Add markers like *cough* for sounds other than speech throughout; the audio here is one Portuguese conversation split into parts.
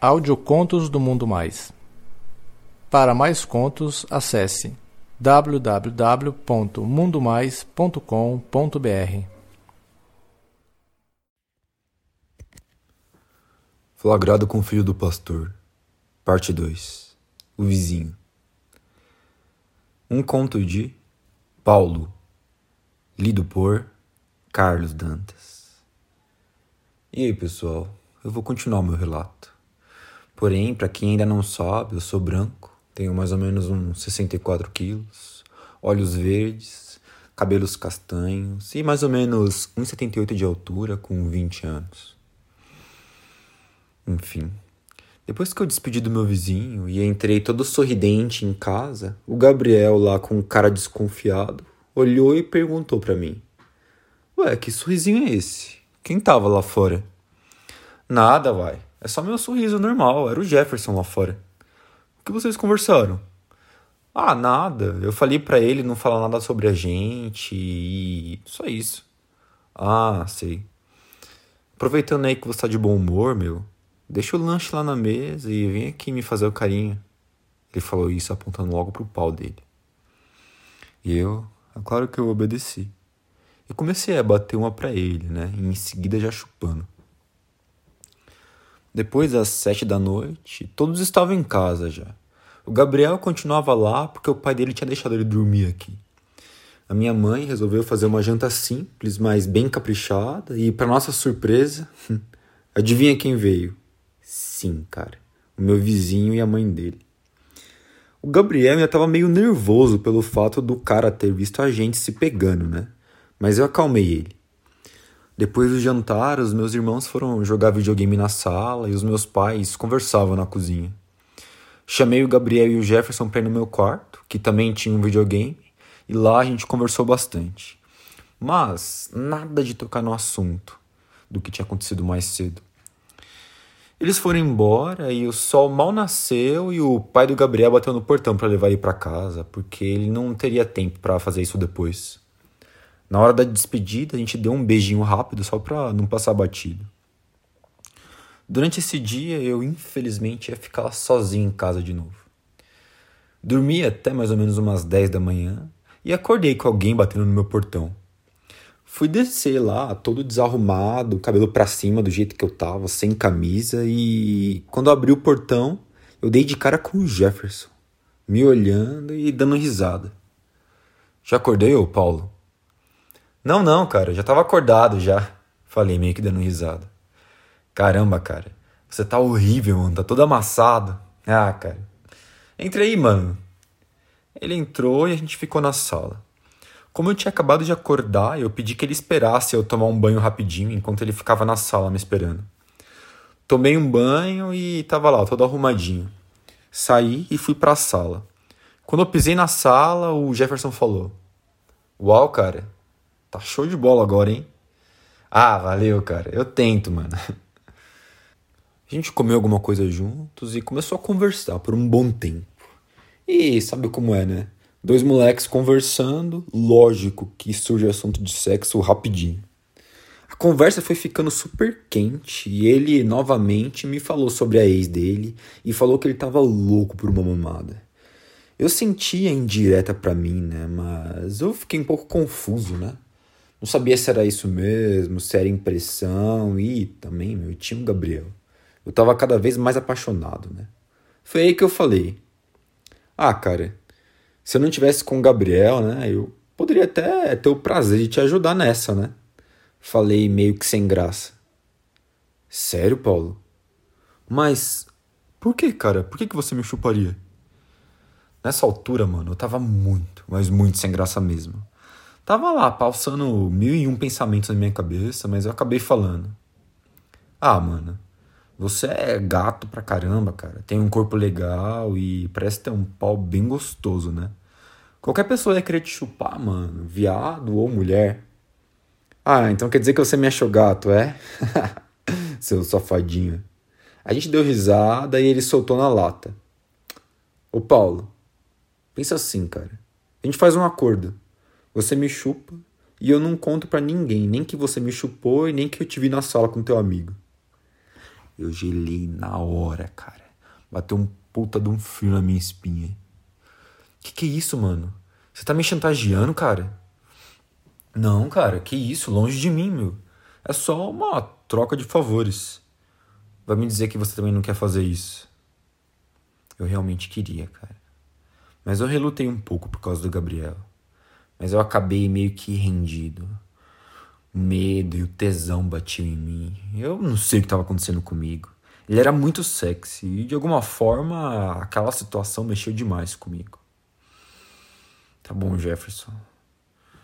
Audiocontos do Mundo Mais. Para mais contos, acesse www.mundomais.com.br. Flagrado com o filho do pastor. Parte 2. O vizinho. Um conto de Paulo, lido por Carlos Dantas. E aí, pessoal? Eu vou continuar meu relato. Porém, para quem ainda não sabe, eu sou branco, tenho mais ou menos uns 64 quilos, olhos verdes, cabelos castanhos e mais ou menos 1,78 de altura com 20 anos. Enfim, depois que eu despedi do meu vizinho e entrei todo sorridente em casa, o Gabriel, lá com cara desconfiado, olhou e perguntou para mim: Ué, que sorrisinho é esse? Quem tava lá fora? Nada, vai. É só meu sorriso normal, era o Jefferson lá fora. O que vocês conversaram? Ah, nada. Eu falei para ele não falar nada sobre a gente e só isso. Ah, sei. Aproveitando aí que você tá de bom humor, meu, deixa o lanche lá na mesa e vem aqui me fazer o carinho. Ele falou isso apontando logo pro pau dele. E eu, é claro que eu obedeci. E comecei a bater uma para ele, né? E em seguida já chupando. Depois das sete da noite, todos estavam em casa já. O Gabriel continuava lá porque o pai dele tinha deixado ele dormir aqui. A minha mãe resolveu fazer uma janta simples, mas bem caprichada, e para nossa surpresa, *laughs* adivinha quem veio? Sim, cara, o meu vizinho e a mãe dele. O Gabriel ainda estava meio nervoso pelo fato do cara ter visto a gente se pegando, né? Mas eu acalmei ele. Depois do jantar, os meus irmãos foram jogar videogame na sala e os meus pais conversavam na cozinha. Chamei o Gabriel e o Jefferson para ir no meu quarto, que também tinha um videogame, e lá a gente conversou bastante. Mas nada de tocar no assunto do que tinha acontecido mais cedo. Eles foram embora e o sol mal nasceu e o pai do Gabriel bateu no portão para levar ele para casa, porque ele não teria tempo para fazer isso depois. Na hora da despedida, a gente deu um beijinho rápido só pra não passar batido. Durante esse dia, eu infelizmente ia ficar sozinho em casa de novo. Dormi até mais ou menos umas 10 da manhã e acordei com alguém batendo no meu portão. Fui descer lá, todo desarrumado, cabelo para cima do jeito que eu tava, sem camisa, e quando abri o portão, eu dei de cara com o Jefferson, me olhando e dando risada. Já acordei, ô Paulo? Não, não, cara, já tava acordado já. Falei, meio que dando risada. Caramba, cara, você tá horrível, mano, tá todo amassado. Ah, cara. Entra aí, mano. Ele entrou e a gente ficou na sala. Como eu tinha acabado de acordar, eu pedi que ele esperasse eu tomar um banho rapidinho enquanto ele ficava na sala me esperando. Tomei um banho e tava lá, todo arrumadinho. Saí e fui pra sala. Quando eu pisei na sala, o Jefferson falou: Uau, cara, Tá show de bola agora, hein? Ah, valeu, cara. Eu tento, mano. *laughs* A gente comeu alguma coisa juntos e começou a conversar por um bom tempo. E sabe como é, né? Dois moleques conversando, lógico que surge assunto de sexo rapidinho. A conversa foi ficando super quente e ele novamente me falou sobre a ex dele e falou que ele tava louco por uma mamada. Eu sentia indireta para mim, né? Mas eu fiquei um pouco confuso, né? Não sabia se era isso mesmo, se era impressão e também, meu, tinha Gabriel. Eu tava cada vez mais apaixonado, né? Foi aí que eu falei: Ah, cara, se eu não tivesse com o Gabriel, né, eu poderia até ter o prazer de te ajudar nessa, né? Falei meio que sem graça. Sério, Paulo? Mas por que, cara? Por que, que você me chuparia? Nessa altura, mano, eu tava muito, mas muito sem graça mesmo. Tava lá, passando mil e um pensamentos na minha cabeça, mas eu acabei falando. Ah, mano, você é gato pra caramba, cara. Tem um corpo legal e parece ter um pau bem gostoso, né? Qualquer pessoa ia querer te chupar, mano. Viado ou mulher. Ah, então quer dizer que você me achou gato, é? *laughs* Seu safadinho. A gente deu risada e ele soltou na lata. Ô Paulo, pensa assim, cara. A gente faz um acordo. Você me chupa e eu não conto para ninguém, nem que você me chupou e nem que eu te vi na sala com teu amigo. Eu gelei na hora, cara. Bateu um puta de um frio na minha espinha. Que que é isso, mano? Você tá me chantageando, cara? Não, cara, que isso, longe de mim, meu. É só uma troca de favores. Vai me dizer que você também não quer fazer isso. Eu realmente queria, cara. Mas eu relutei um pouco por causa do Gabriel. Mas eu acabei meio que rendido. O medo e o tesão batiam em mim. Eu não sei o que estava acontecendo comigo. Ele era muito sexy e de alguma forma aquela situação mexeu demais comigo. Tá bom, Jefferson.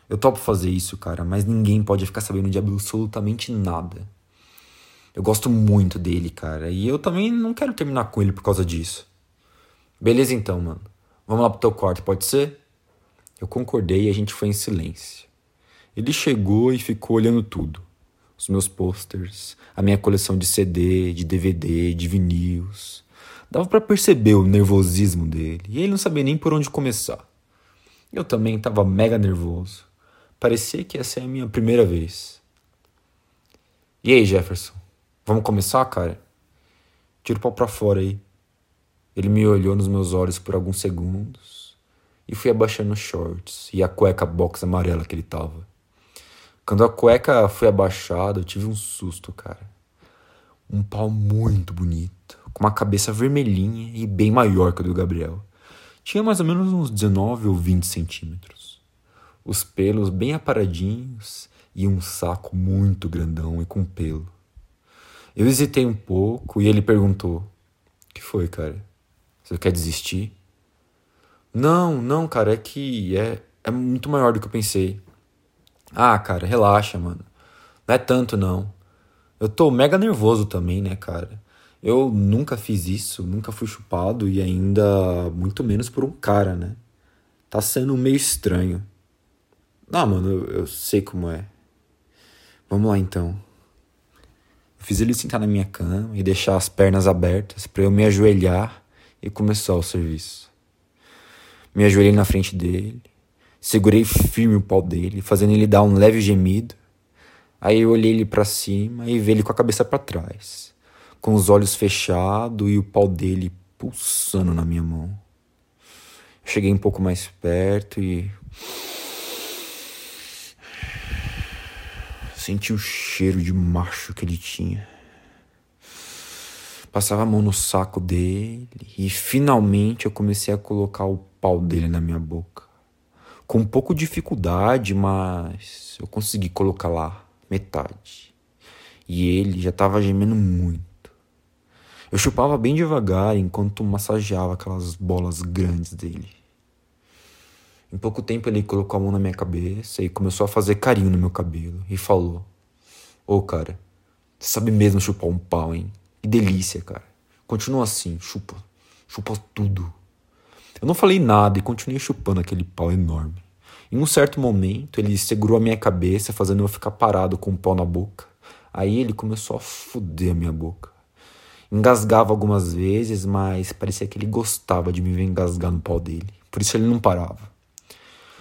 Eu topo fazer isso, cara, mas ninguém pode ficar sabendo de absolutamente nada. Eu gosto muito dele, cara, e eu também não quero terminar com ele por causa disso. Beleza então, mano. Vamos lá pro teu quarto, pode ser? Eu concordei e a gente foi em silêncio. Ele chegou e ficou olhando tudo. Os meus posters, a minha coleção de CD, de DVD, de vinis. Dava para perceber o nervosismo dele e ele não sabia nem por onde começar. Eu também estava mega nervoso. Parecia que ia ser a minha primeira vez. E aí, Jefferson? Vamos começar, cara? Tira o pau pra fora aí. Ele me olhou nos meus olhos por alguns segundos e fui abaixando os shorts e a cueca box amarela que ele tava. Quando a cueca foi abaixada, eu tive um susto, cara. Um pau muito bonito, com uma cabeça vermelhinha e bem maior que a do Gabriel. Tinha mais ou menos uns 19 ou 20 centímetros. Os pelos bem aparadinhos e um saco muito grandão e com pelo. Eu hesitei um pouco e ele perguntou: que foi, cara? Você quer desistir? Não, não, cara, é que é, é muito maior do que eu pensei. Ah, cara, relaxa, mano. Não é tanto, não. Eu tô mega nervoso também, né, cara? Eu nunca fiz isso, nunca fui chupado e ainda muito menos por um cara, né? Tá sendo meio estranho. Ah, mano, eu, eu sei como é. Vamos lá então. Eu fiz ele sentar na minha cama e deixar as pernas abertas para eu me ajoelhar e começar o serviço. Me ajoelhei na frente dele, segurei firme o pau dele, fazendo ele dar um leve gemido. Aí eu olhei ele para cima e vi ele com a cabeça para trás, com os olhos fechados e o pau dele pulsando na minha mão. Cheguei um pouco mais perto e senti o cheiro de macho que ele tinha. Passava a mão no saco dele e finalmente eu comecei a colocar o pau dele na minha boca. Com um pouco de dificuldade, mas eu consegui colocar lá metade. E ele já estava gemendo muito. Eu chupava bem devagar enquanto massageava aquelas bolas grandes dele. Em pouco tempo ele colocou a mão na minha cabeça e começou a fazer carinho no meu cabelo e falou: Ô oh, cara, você sabe mesmo chupar um pau, hein? Que delícia, cara. Continua assim, chupa. Chupa tudo. Eu não falei nada e continuei chupando aquele pau enorme. Em um certo momento, ele segurou a minha cabeça, fazendo eu ficar parado com o pau na boca. Aí ele começou a foder a minha boca. Engasgava algumas vezes, mas parecia que ele gostava de me ver engasgar no pau dele. Por isso ele não parava.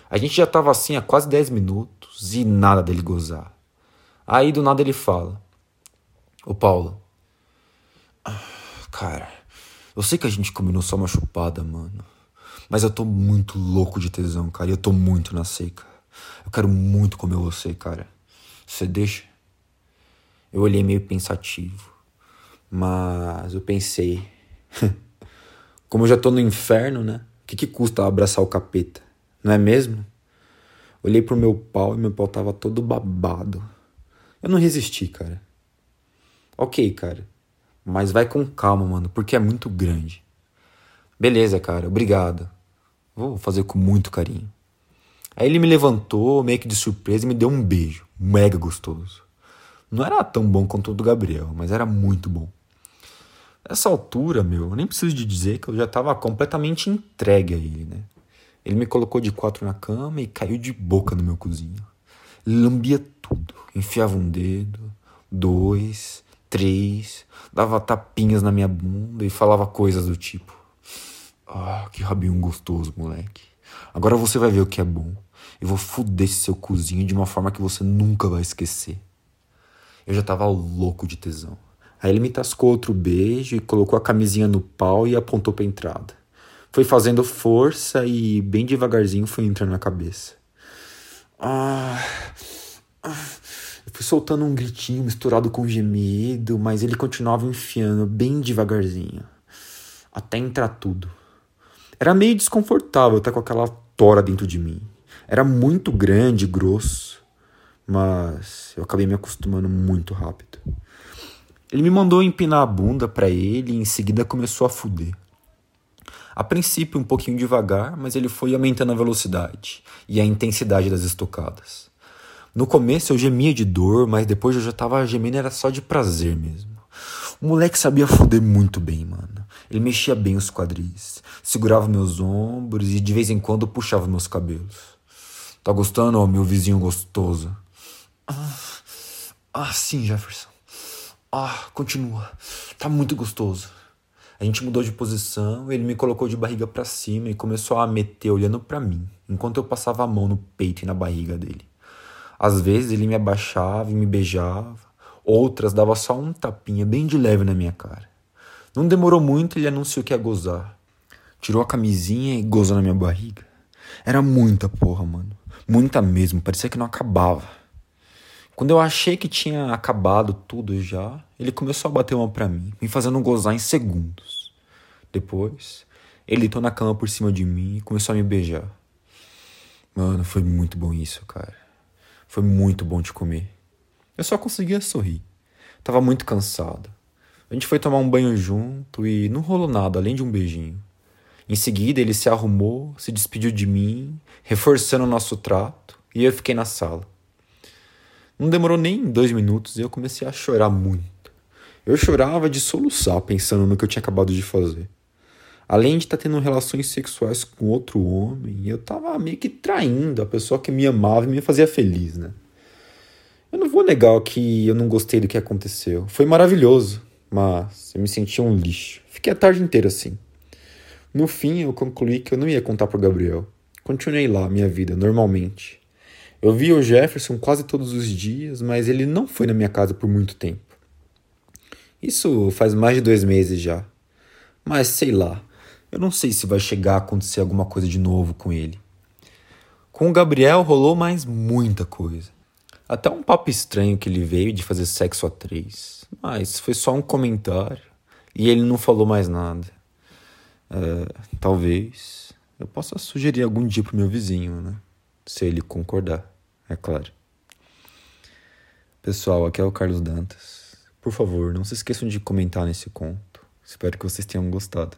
A gente já estava assim há quase 10 minutos e nada dele gozar. Aí do nada ele fala: Ô Paulo, Cara, eu sei que a gente combinou só uma chupada, mano. Mas eu tô muito louco de tesão, cara. E eu tô muito na seca. Eu quero muito comer você, cara. Você deixa? Eu olhei meio pensativo. Mas eu pensei. *laughs* Como eu já tô no inferno, né? O que, que custa abraçar o capeta? Não é mesmo? Olhei pro meu pau e meu pau tava todo babado. Eu não resisti, cara. Ok, cara. Mas vai com calma, mano, porque é muito grande. Beleza, cara, obrigado. Vou fazer com muito carinho. Aí ele me levantou, meio que de surpresa, e me deu um beijo, mega gostoso. Não era tão bom quanto o do Gabriel, mas era muito bom. Nessa altura, meu, eu nem preciso de dizer que eu já estava completamente entregue a ele, né? Ele me colocou de quatro na cama e caiu de boca no meu cozinho. Lambia tudo, enfiava um dedo, dois, três, dava tapinhas na minha bunda e falava coisas do tipo: Ah, que rabinho gostoso, moleque. Agora você vai ver o que é bom. Eu vou fuder esse seu cozinho de uma forma que você nunca vai esquecer. Eu já tava louco de tesão. Aí ele me tascou outro beijo e colocou a camisinha no pau e apontou pra entrada. Foi fazendo força e bem devagarzinho foi entrando na cabeça. Ah, ah. Eu fui soltando um gritinho misturado com gemido, mas ele continuava enfiando bem devagarzinho. Até entrar tudo. Era meio desconfortável estar com aquela tora dentro de mim. Era muito grande e grosso, mas eu acabei me acostumando muito rápido. Ele me mandou empinar a bunda para ele e em seguida começou a fuder. A princípio um pouquinho devagar, mas ele foi aumentando a velocidade e a intensidade das estocadas. No começo eu gemia de dor, mas depois eu já tava gemendo era só de prazer mesmo. O moleque sabia fuder muito bem, mano. Ele mexia bem os quadris, segurava meus ombros e de vez em quando puxava meus cabelos. Tá gostando, ó, meu vizinho gostoso? Ah, ah, sim, Jefferson. Ah, continua. Tá muito gostoso. A gente mudou de posição, ele me colocou de barriga para cima e começou a meter olhando para mim, enquanto eu passava a mão no peito e na barriga dele. Às vezes ele me abaixava e me beijava, outras dava só um tapinha bem de leve na minha cara. Não demorou muito, ele anunciou que ia gozar. Tirou a camisinha e gozou na minha barriga. Era muita porra, mano. Muita mesmo, parecia que não acabava. Quando eu achei que tinha acabado tudo já, ele começou a bater uma pra mim, me fazendo gozar em segundos. Depois, ele deitou na cama por cima de mim e começou a me beijar. Mano, foi muito bom isso, cara. Foi muito bom te comer. Eu só conseguia sorrir. Tava muito cansado. A gente foi tomar um banho junto e não rolou nada além de um beijinho. Em seguida, ele se arrumou, se despediu de mim, reforçando o nosso trato, e eu fiquei na sala. Não demorou nem dois minutos e eu comecei a chorar muito. Eu chorava de soluçar pensando no que eu tinha acabado de fazer. Além de estar tá tendo relações sexuais com outro homem, eu tava meio que traindo a pessoa que me amava e me fazia feliz, né? Eu não vou negar que eu não gostei do que aconteceu. Foi maravilhoso, mas eu me sentia um lixo. Fiquei a tarde inteira assim. No fim, eu concluí que eu não ia contar pro Gabriel. Continuei lá, minha vida, normalmente. Eu via o Jefferson quase todos os dias, mas ele não foi na minha casa por muito tempo. Isso faz mais de dois meses já. Mas sei lá, eu não sei se vai chegar a acontecer alguma coisa de novo com ele. Com o Gabriel rolou mais muita coisa. Até um papo estranho que ele veio de fazer sexo a três. Mas foi só um comentário. E ele não falou mais nada. É, talvez eu possa sugerir algum dia pro meu vizinho, né? Se ele concordar é claro. Pessoal, aqui é o Carlos Dantas. Por favor, não se esqueçam de comentar nesse conto. Espero que vocês tenham gostado.